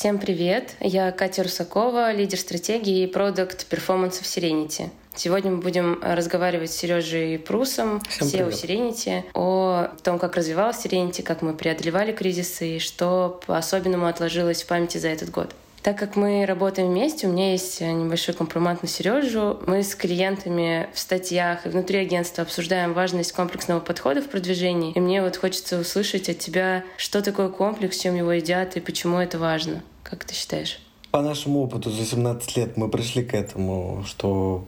Всем привет! Я Катя Русакова, лидер стратегии и продукт перформанса в Serenity. Сегодня мы будем разговаривать с Сережей Прусом, Всем SEO Serenity, о том, как развивалась Serenity, как мы преодолевали кризисы и что по-особенному отложилось в памяти за этот год. Так как мы работаем вместе, у меня есть небольшой компромат на Сережу. Мы с клиентами в статьях и внутри агентства обсуждаем важность комплексного подхода в продвижении. И мне вот хочется услышать от тебя, что такое комплекс, чем его едят и почему это важно. Как ты считаешь? По нашему опыту за 17 лет мы пришли к этому, что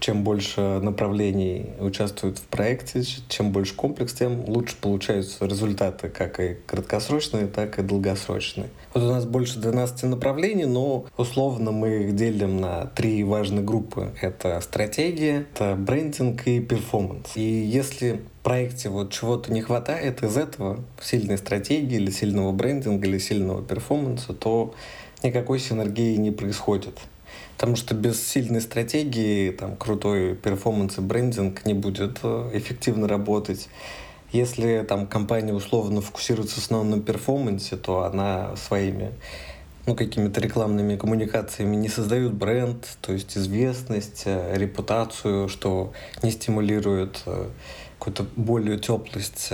чем больше направлений участвуют в проекте, чем больше комплекс, тем лучше получаются результаты, как и краткосрочные, так и долгосрочные. Вот у нас больше 12 направлений, но условно мы их делим на три важные группы. Это стратегия, это брендинг и перформанс. И если проекте вот чего-то не хватает из этого, сильной стратегии или сильного брендинга или сильного перформанса, то никакой синергии не происходит. Потому что без сильной стратегии, там, крутой перформанс и брендинг не будет э, эффективно работать. Если там компания условно фокусируется в основном на перформансе, то она своими ну, какими-то рекламными коммуникациями не создает бренд, то есть известность, э, репутацию, что не стимулирует э, какую-то более теплость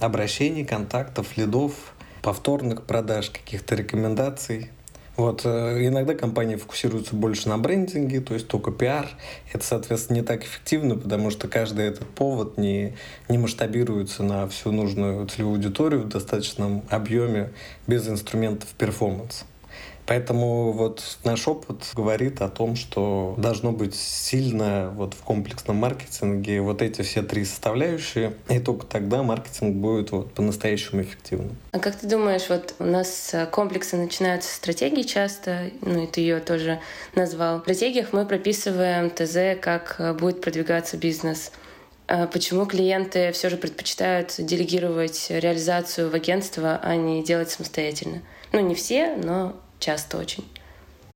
обращений, контактов, лидов, повторных продаж, каких-то рекомендаций. Вот, э, иногда компании фокусируются больше на брендинге, то есть только пиар. Это, соответственно, не так эффективно, потому что каждый этот повод не, не масштабируется на всю нужную целевую аудиторию в достаточном объеме без инструментов перформанса. Поэтому вот наш опыт говорит о том, что должно быть сильно вот в комплексном маркетинге вот эти все три составляющие, и только тогда маркетинг будет вот по-настоящему эффективным. А как ты думаешь, вот у нас комплексы начинаются с стратегии часто, ну и ты ее тоже назвал. В стратегиях мы прописываем ТЗ, как будет продвигаться бизнес. А почему клиенты все же предпочитают делегировать реализацию в агентство, а не делать самостоятельно? Ну, не все, но часто очень.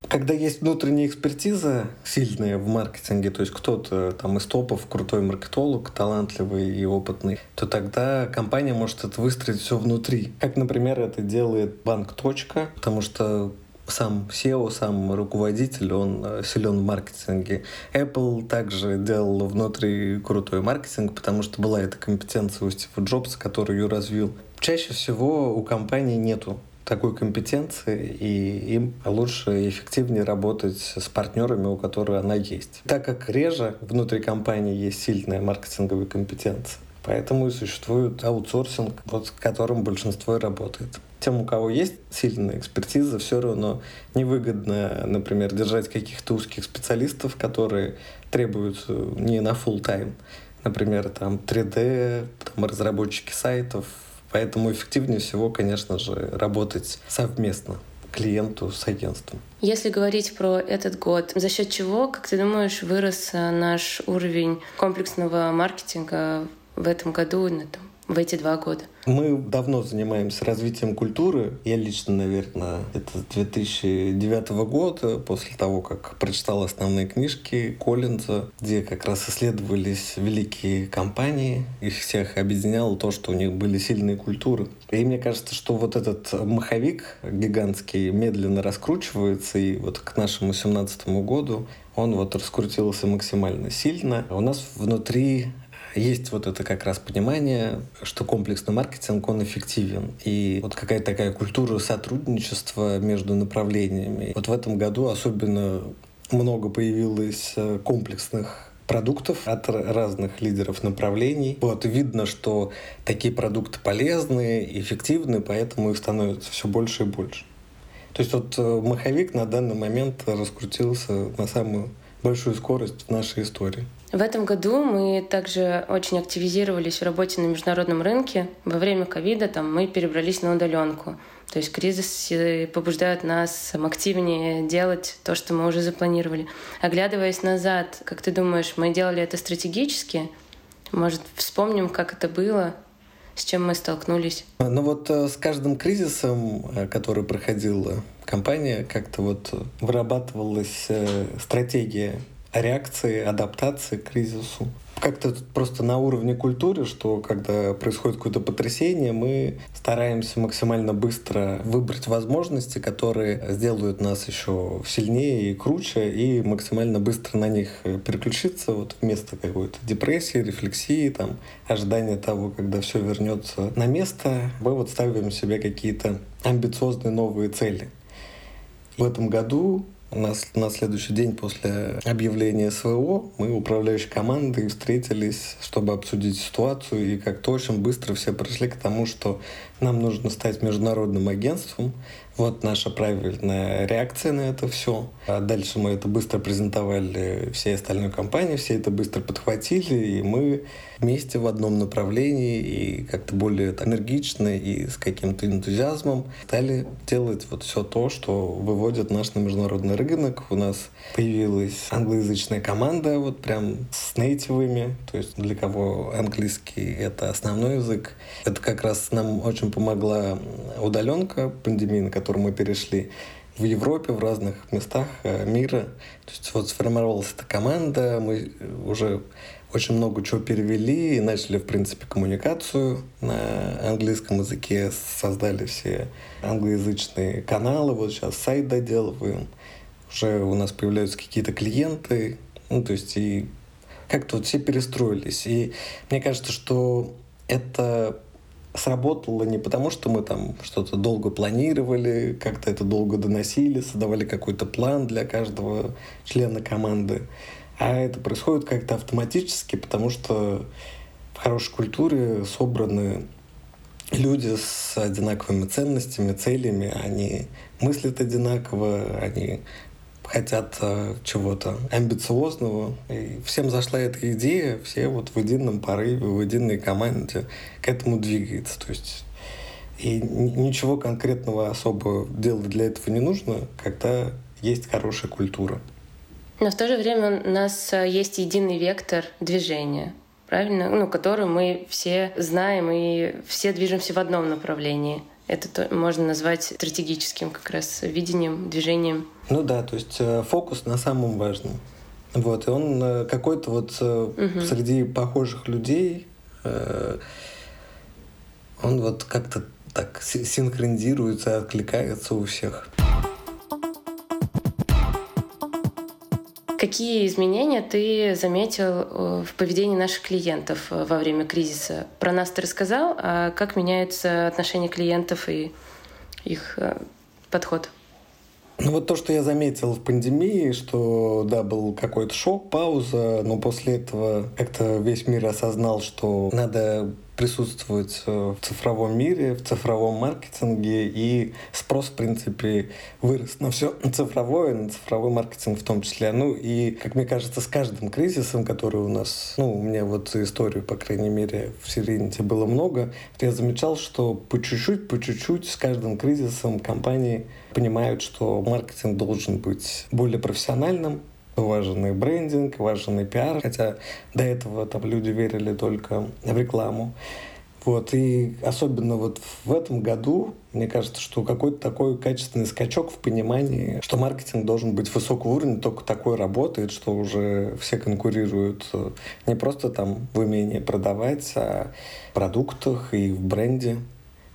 Когда есть внутренняя экспертиза сильная в маркетинге, то есть кто-то там из топов, крутой маркетолог, талантливый и опытный, то тогда компания может это выстроить все внутри. Как, например, это делает банк «Точка», потому что сам SEO, сам руководитель, он э, силен в маркетинге. Apple также делал внутри крутой маркетинг, потому что была эта компетенция у Стива Джобса, ее развил. Чаще всего у компании нету такой компетенции, и им лучше и эффективнее работать с партнерами, у которых она есть. Так как реже внутри компании есть сильная маркетинговая компетенция, Поэтому и существует аутсорсинг, вот с которым большинство и работает. Тем, у кого есть сильная экспертиза, все равно невыгодно, например, держать каких-то узких специалистов, которые требуются не на full тайм Например, там 3D, там, разработчики сайтов, Поэтому эффективнее всего, конечно же, работать совместно клиенту с агентством. Если говорить про этот год, за счет чего, как ты думаешь, вырос наш уровень комплексного маркетинга в этом году, на этом в эти два года? Мы давно занимаемся развитием культуры. Я лично, наверное, это с 2009 года, после того, как прочитал основные книжки Коллинза, где как раз исследовались великие компании. Их всех объединяло то, что у них были сильные культуры. И мне кажется, что вот этот маховик гигантский медленно раскручивается, и вот к нашему 17 году он вот раскрутился максимально сильно. У нас внутри есть вот это как раз понимание, что комплексный маркетинг, он эффективен. И вот какая-то такая культура сотрудничества между направлениями. Вот в этом году особенно много появилось э, комплексных продуктов от разных лидеров направлений. Вот видно, что такие продукты полезные, эффективны, поэтому их становится все больше и больше. То есть вот э, маховик на данный момент раскрутился на самую большую скорость в нашей истории. В этом году мы также очень активизировались в работе на международном рынке. Во время ковида там, мы перебрались на удаленку. То есть кризис побуждает нас активнее делать то, что мы уже запланировали. Оглядываясь назад, как ты думаешь, мы делали это стратегически? Может, вспомним, как это было, с чем мы столкнулись? Ну вот э, с каждым кризисом, э, который проходила компания, как-то вот вырабатывалась э, стратегия реакции, адаптации к кризису как-то просто на уровне культуры, что когда происходит какое-то потрясение, мы стараемся максимально быстро выбрать возможности, которые сделают нас еще сильнее и круче, и максимально быстро на них переключиться вот вместо какой-то депрессии, рефлексии, там, ожидания того, когда все вернется на место, мы вот ставим себе какие-то амбициозные новые цели. В этом году у нас на следующий день после объявления СВО мы, управляющей командой, встретились, чтобы обсудить ситуацию, и как-то очень быстро все пришли к тому, что нам нужно стать международным агентством, вот наша правильная реакция на это все. А дальше мы это быстро презентовали всей остальной компании, все это быстро подхватили, и мы вместе в одном направлении и как-то более так, энергично и с каким-то энтузиазмом стали делать вот все то, что выводит наш на международный рынок. У нас появилась англоязычная команда, вот прям с нейтивами, то есть для кого английский — это основной язык. Это как раз нам очень помогла удаленка пандемии, на которую которую мы перешли в Европе, в разных местах э, мира. То есть вот сформировалась эта команда, мы уже очень много чего перевели и начали, в принципе, коммуникацию на английском языке, создали все англоязычные каналы, вот сейчас сайт доделываем, уже у нас появляются какие-то клиенты, ну, то есть и как-то вот все перестроились. И мне кажется, что это сработало не потому, что мы там что-то долго планировали, как-то это долго доносили, создавали какой-то план для каждого члена команды, а это происходит как-то автоматически, потому что в хорошей культуре собраны люди с одинаковыми ценностями, целями, они мыслят одинаково, они хотят э, чего-то амбициозного. И всем зашла эта идея, все вот в едином порыве, в единой команде к этому двигается. То есть и ничего конкретного особо делать для этого не нужно, когда есть хорошая культура. Но в то же время у нас э, есть единый вектор движения, правильно? Ну, который мы все знаем и все движемся в одном направлении. Это можно назвать стратегическим как раз видением, движением. Ну да, то есть э, фокус на самом важном. Вот, и он э, какой-то вот угу. среди похожих людей, он вот как-то так синхронизируется, откликается у всех. Какие изменения ты заметил в поведении наших клиентов во время кризиса? Про нас ты рассказал, а как меняются отношения клиентов и их подход? Ну вот то, что я заметил в пандемии, что да, был какой-то шок, пауза, но после этого как-то весь мир осознал, что надо присутствовать в цифровом мире, в цифровом маркетинге, и спрос, в принципе, вырос на все цифровое, на цифровой маркетинг в том числе. Ну и, как мне кажется, с каждым кризисом, который у нас, ну, у меня вот за историю, по крайней мере, в Сирените было много, я замечал, что по чуть-чуть, по чуть-чуть с каждым кризисом компании понимают, что маркетинг должен быть более профессиональным, важен и брендинг, важен и пиар, хотя до этого там люди верили только в рекламу. Вот, и особенно вот в этом году, мне кажется, что какой-то такой качественный скачок в понимании, что маркетинг должен быть высокого уровня, только такой работает, что уже все конкурируют э, не просто там в умении продавать, а в продуктах и в бренде.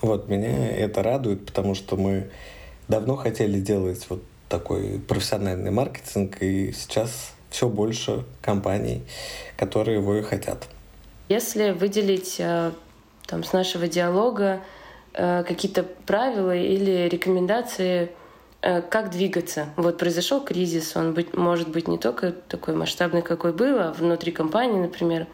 Вот, меня это радует, потому что мы давно хотели делать вот такой профессиональный маркетинг, и сейчас все больше компаний, которые его и хотят. Если выделить э, там, с нашего диалога э, какие-то правила или рекомендации, э, как двигаться. Вот произошел кризис, он быть, может быть не только такой масштабный, какой был, а внутри компании, например.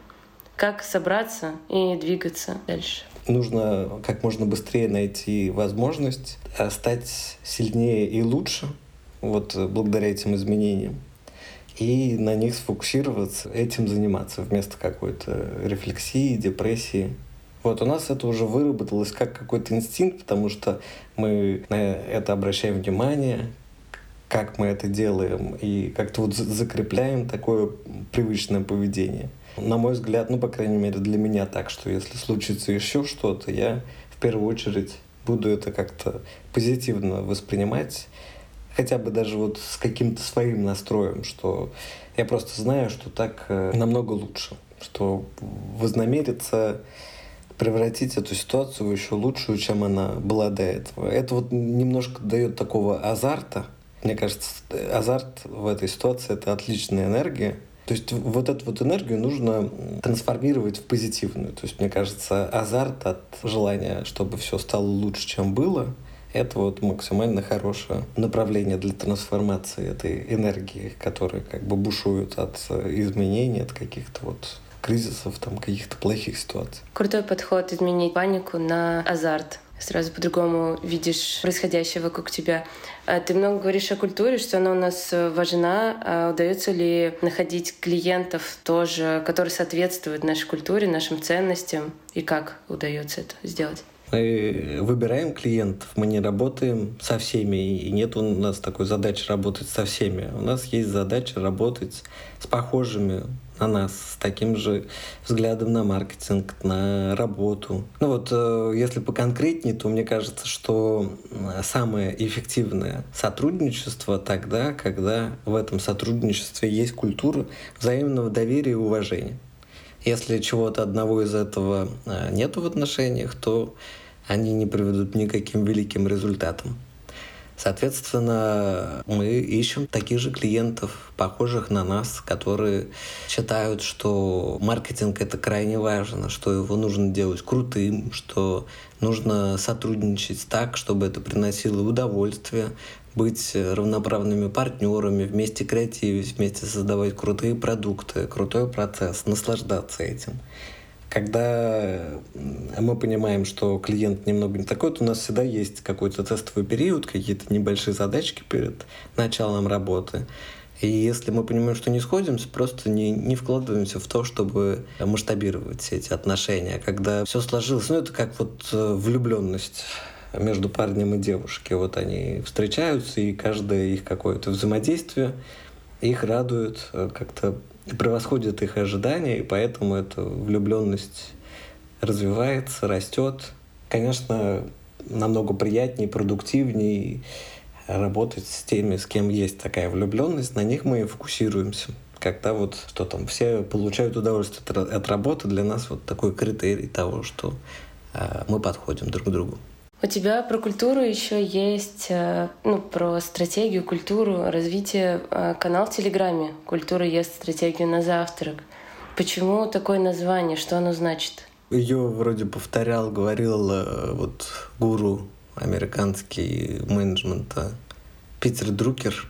Как собраться и двигаться дальше? Нужно как можно быстрее найти возможность стать сильнее и лучше, вот э, благодаря этим изменениям. И на них сфокусироваться, этим заниматься вместо какой-то рефлексии, депрессии. Вот у нас это уже выработалось как какой-то инстинкт, потому что мы на это обращаем внимание, как мы это делаем, и как-то вот закрепляем такое привычное поведение. На мой взгляд, ну, по крайней мере, для меня так, что если случится еще что-то, я в первую очередь буду это как-то позитивно воспринимать хотя бы даже вот с каким-то своим настроем, что я просто знаю, что так э, намного лучше, что вознамериться превратить эту ситуацию в еще лучшую, чем она была до этого. Это вот немножко дает такого азарта. Мне кажется, азарт в этой ситуации — это отличная энергия. То есть вот эту вот энергию нужно трансформировать в позитивную. То есть, мне кажется, азарт от желания, чтобы все стало лучше, чем было, это вот максимально хорошее направление для трансформации этой энергии, которая как бы бушует от изменений, от каких-то вот кризисов, там, каких-то плохих ситуаций. Крутой подход изменить панику на азарт сразу по-другому видишь происходящее вокруг тебя. А ты много говоришь о культуре, что она у нас важна. А удается ли находить клиентов тоже, которые соответствуют нашей культуре, нашим ценностям? И как удается это сделать? Мы выбираем клиентов, мы не работаем со всеми, и нет у нас такой задачи работать со всеми. У нас есть задача работать с похожими на нас, с таким же взглядом на маркетинг, на работу. Ну вот, э, если поконкретнее, то мне кажется, что самое эффективное сотрудничество тогда, когда в этом сотрудничестве есть культура взаимного доверия и уважения. Если чего-то одного из этого э, нету в отношениях, то они не приведут никаким великим результатам. Соответственно, мы ищем таких же клиентов, похожих на нас, которые считают, что маркетинг это крайне важно, что его нужно делать крутым, что нужно сотрудничать так, чтобы это приносило удовольствие, быть равноправными партнерами, вместе креативить, вместе создавать крутые продукты, крутой процесс, наслаждаться этим. Когда мы понимаем, что клиент немного не такой, то у нас всегда есть какой-то тестовый период, какие-то небольшие задачки перед началом работы. И если мы понимаем, что не сходимся, просто не, не вкладываемся в то, чтобы масштабировать эти отношения. Когда все сложилось, ну это как вот э, влюбленность между парнем и девушкой. Вот они встречаются, и каждое их какое-то взаимодействие их радует, э, как-то превосходит их ожидания, и поэтому эта влюбленность развивается, растет. Конечно, намного приятнее, продуктивнее работать с теми, с кем есть такая влюбленность, на них мы и фокусируемся. Когда вот что там, все получают удовольствие от, от работы, для нас вот такой критерий того, что э, мы подходим друг к другу. У тебя про культуру еще есть, э, ну, про стратегию, культуру, развитие э, канал в Телеграме «Культура ест стратегию на завтрак». Почему такое название? Что оно значит? Ее вроде повторял, говорил э, вот гуру американский менеджмента Питер Друкер.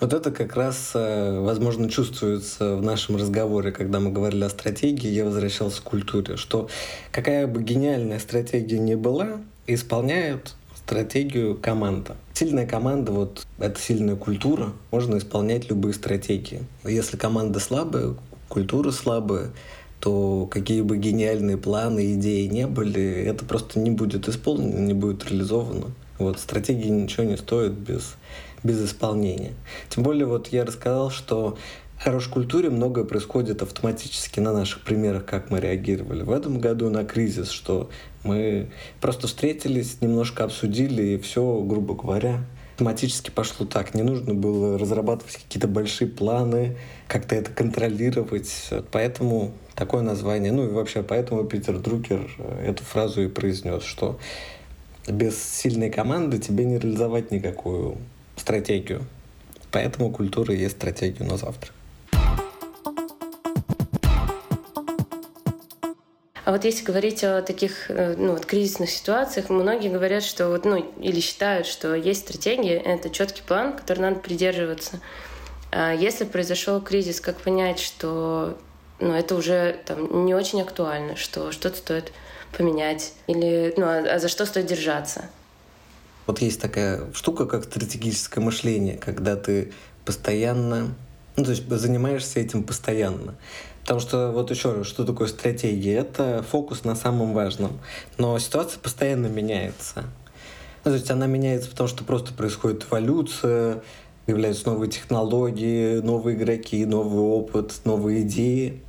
Вот это как раз, возможно, чувствуется в нашем разговоре, когда мы говорили о стратегии, я возвращался к культуре, что какая бы гениальная стратегия ни была, исполняют стратегию команда. Сильная команда, вот это сильная культура, можно исполнять любые стратегии. Если команда слабая, культура слабая, то какие бы гениальные планы, идеи не были, это просто не будет исполнено, не будет реализовано. Вот стратегии ничего не стоят без, без исполнения. Тем более вот я рассказал, что в хорошей культуре многое происходит автоматически на наших примерах, как мы реагировали в этом году на кризис, что мы просто встретились, немножко обсудили, и все, грубо говоря, автоматически пошло так. Не нужно было разрабатывать какие-то большие планы, как-то это контролировать. Поэтому такое название. Ну и вообще поэтому Питер Друкер эту фразу и произнес, что без сильной команды тебе не реализовать никакую стратегию. Поэтому культура есть стратегия на завтра. А вот если говорить о таких э, ну, вот кризисных ситуациях, многие говорят, что вот, ну, или считают, что есть стратегия, это четкий план, который надо придерживаться. А если произошел кризис, как понять, что ну, это уже там, не очень актуально, что что-то стоит поменять, или ну, а, а за что стоит держаться? Вот есть такая штука, как стратегическое мышление, когда ты постоянно, ну, то есть занимаешься этим постоянно. Потому что вот еще раз, что такое стратегия? Это фокус на самом важном. Но ситуация постоянно меняется. Ну, то есть она меняется, потому что просто происходит эволюция, появляются новые технологии, новые игроки, новый опыт, новые идеи.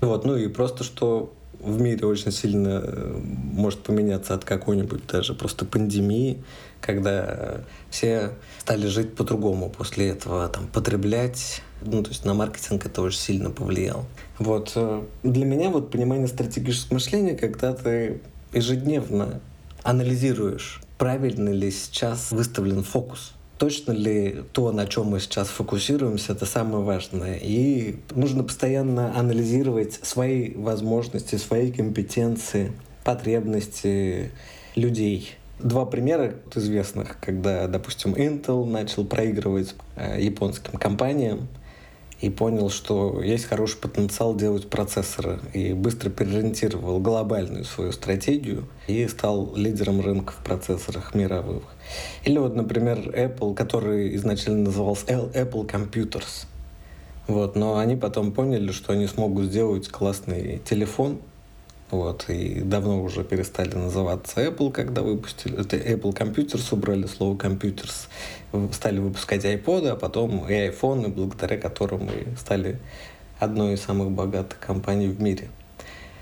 Вот, ну и просто что в мире очень сильно э, может поменяться от какой-нибудь даже просто пандемии, когда все стали жить по-другому после этого, там, потреблять. Ну, то есть на маркетинг это очень сильно повлияло. Вот. Э, для меня вот понимание стратегического мышления, когда ты ежедневно анализируешь, правильно ли сейчас выставлен фокус точно ли то, на чем мы сейчас фокусируемся, это самое важное. И нужно постоянно анализировать свои возможности, свои компетенции, потребности людей. Два примера известных, когда, допустим, Intel начал проигрывать э, японским компаниям, и понял, что есть хороший потенциал делать процессоры, и быстро переориентировал глобальную свою стратегию и стал лидером рынка в процессорах мировых. Или вот, например, Apple, который изначально назывался Apple Computers. Вот, но они потом поняли, что они смогут сделать классный телефон, вот, и давно уже перестали называться Apple, когда выпустили. Это Apple Computers убрали слово Computers. Стали выпускать iPod, а потом и iPhone, благодаря которым мы стали одной из самых богатых компаний в мире.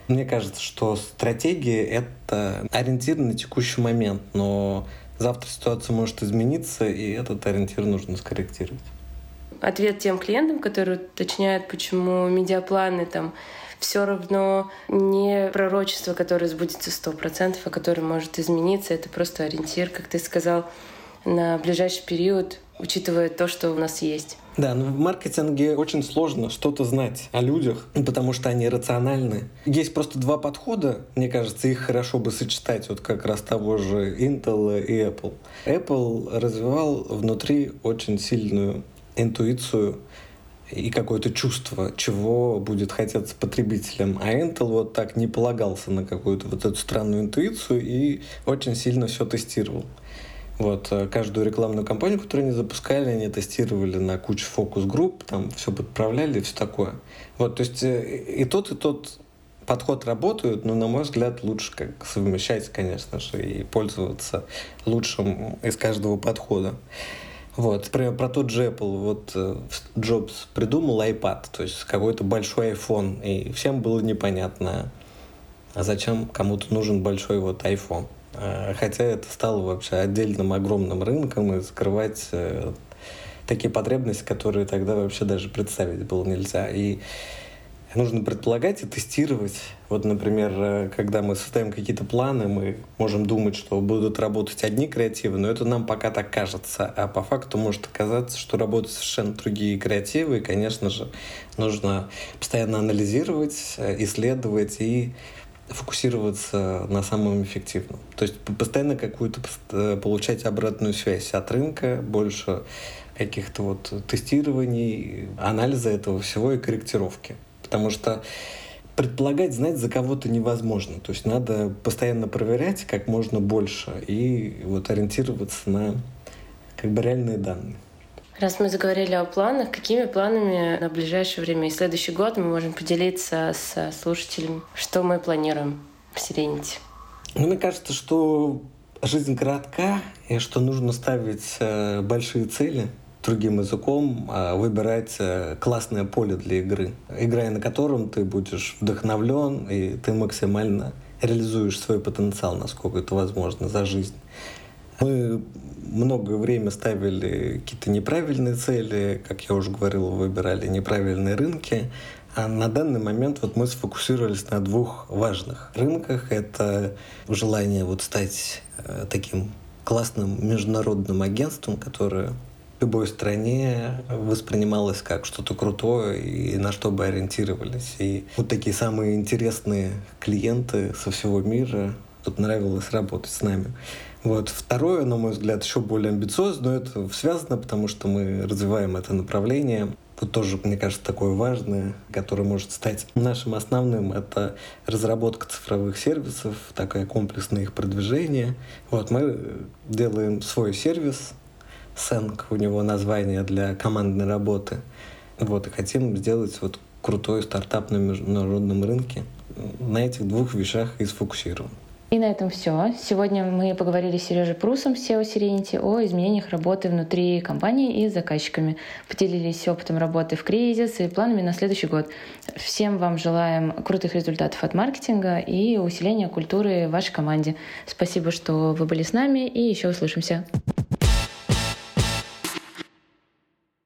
Мне кажется, что стратегия — это ориентир на текущий момент, но завтра ситуация может измениться, и этот ориентир нужно скорректировать. Ответ тем клиентам, которые уточняют, почему медиапланы там все равно не пророчество, которое сбудется сто процентов, а которое может измениться. Это просто ориентир, как ты сказал, на ближайший период, учитывая то, что у нас есть. Да, но в маркетинге очень сложно что-то знать о людях, потому что они рациональны. Есть просто два подхода, мне кажется, их хорошо бы сочетать, вот как раз того же Intel и Apple. Apple развивал внутри очень сильную интуицию и какое-то чувство, чего будет хотеться потребителям. А Intel вот так не полагался на какую-то вот эту странную интуицию и очень сильно все тестировал. Вот, э, каждую рекламную кампанию, которую они запускали, они тестировали на кучу фокус-групп, там все подправляли и все такое. Вот, то есть э, и тот, и тот подход работают, но, на мой взгляд, лучше как совмещать, конечно же, и пользоваться лучшим из каждого подхода. Вот, про, про тот же Apple, вот э, Джобс придумал iPad, то есть какой-то большой iPhone, и всем было непонятно, а зачем кому-то нужен большой вот iPhone. Э, хотя это стало вообще отдельным огромным рынком, и закрывать э, такие потребности, которые тогда вообще даже представить было нельзя. И нужно предполагать и тестировать. Вот, например, э, когда мы создаем какие-то планы, мы можем думать, что будут работать одни креативы, но это нам пока так кажется. А по факту может оказаться, что работают совершенно другие креативы. И, конечно же, нужно постоянно анализировать, э, исследовать и фокусироваться на самом эффективном. То есть постоянно какую-то э, получать обратную связь от рынка, больше каких-то вот тестирований, анализа этого всего и корректировки. Потому что предполагать, знать за кого-то невозможно. То есть надо постоянно проверять как можно больше и вот ориентироваться на как бы реальные данные. Раз мы заговорили о планах, какими планами на ближайшее время и следующий год мы можем поделиться с слушателями, что мы планируем в Serenity? Ну, мне кажется, что жизнь коротка, и что нужно ставить э, большие цели, другим языком а выбирать э, классное поле для игры, играя на котором ты будешь вдохновлен и ты максимально реализуешь свой потенциал, насколько это возможно, за жизнь. Мы много время ставили какие-то неправильные цели, как я уже говорил, выбирали неправильные рынки. А на данный момент вот мы сфокусировались на двух важных рынках. Это желание вот стать э, таким классным международным агентством, которое любой стране воспринималось как что-то крутое и на что бы ориентировались. И вот такие самые интересные клиенты со всего мира тут нравилось работать с нами. Вот. Второе, на мой взгляд, еще более амбициозно, но это связано, потому что мы развиваем это направление. Вот тоже, мне кажется, такое важное, которое может стать нашим основным, это разработка цифровых сервисов, такое комплексное их продвижение. Вот мы делаем свой сервис, Сэнк у него название для командной работы. Вот, и хотим сделать вот крутой стартап на международном рынке. На этих двух вещах и сфокусирован. И на этом все. Сегодня мы поговорили с Сережей Прусом, SEO Serenity, о изменениях работы внутри компании и с заказчиками. Поделились опытом работы в кризис и планами на следующий год. Всем вам желаем крутых результатов от маркетинга и усиления культуры в вашей команде. Спасибо, что вы были с нами, и еще услышимся.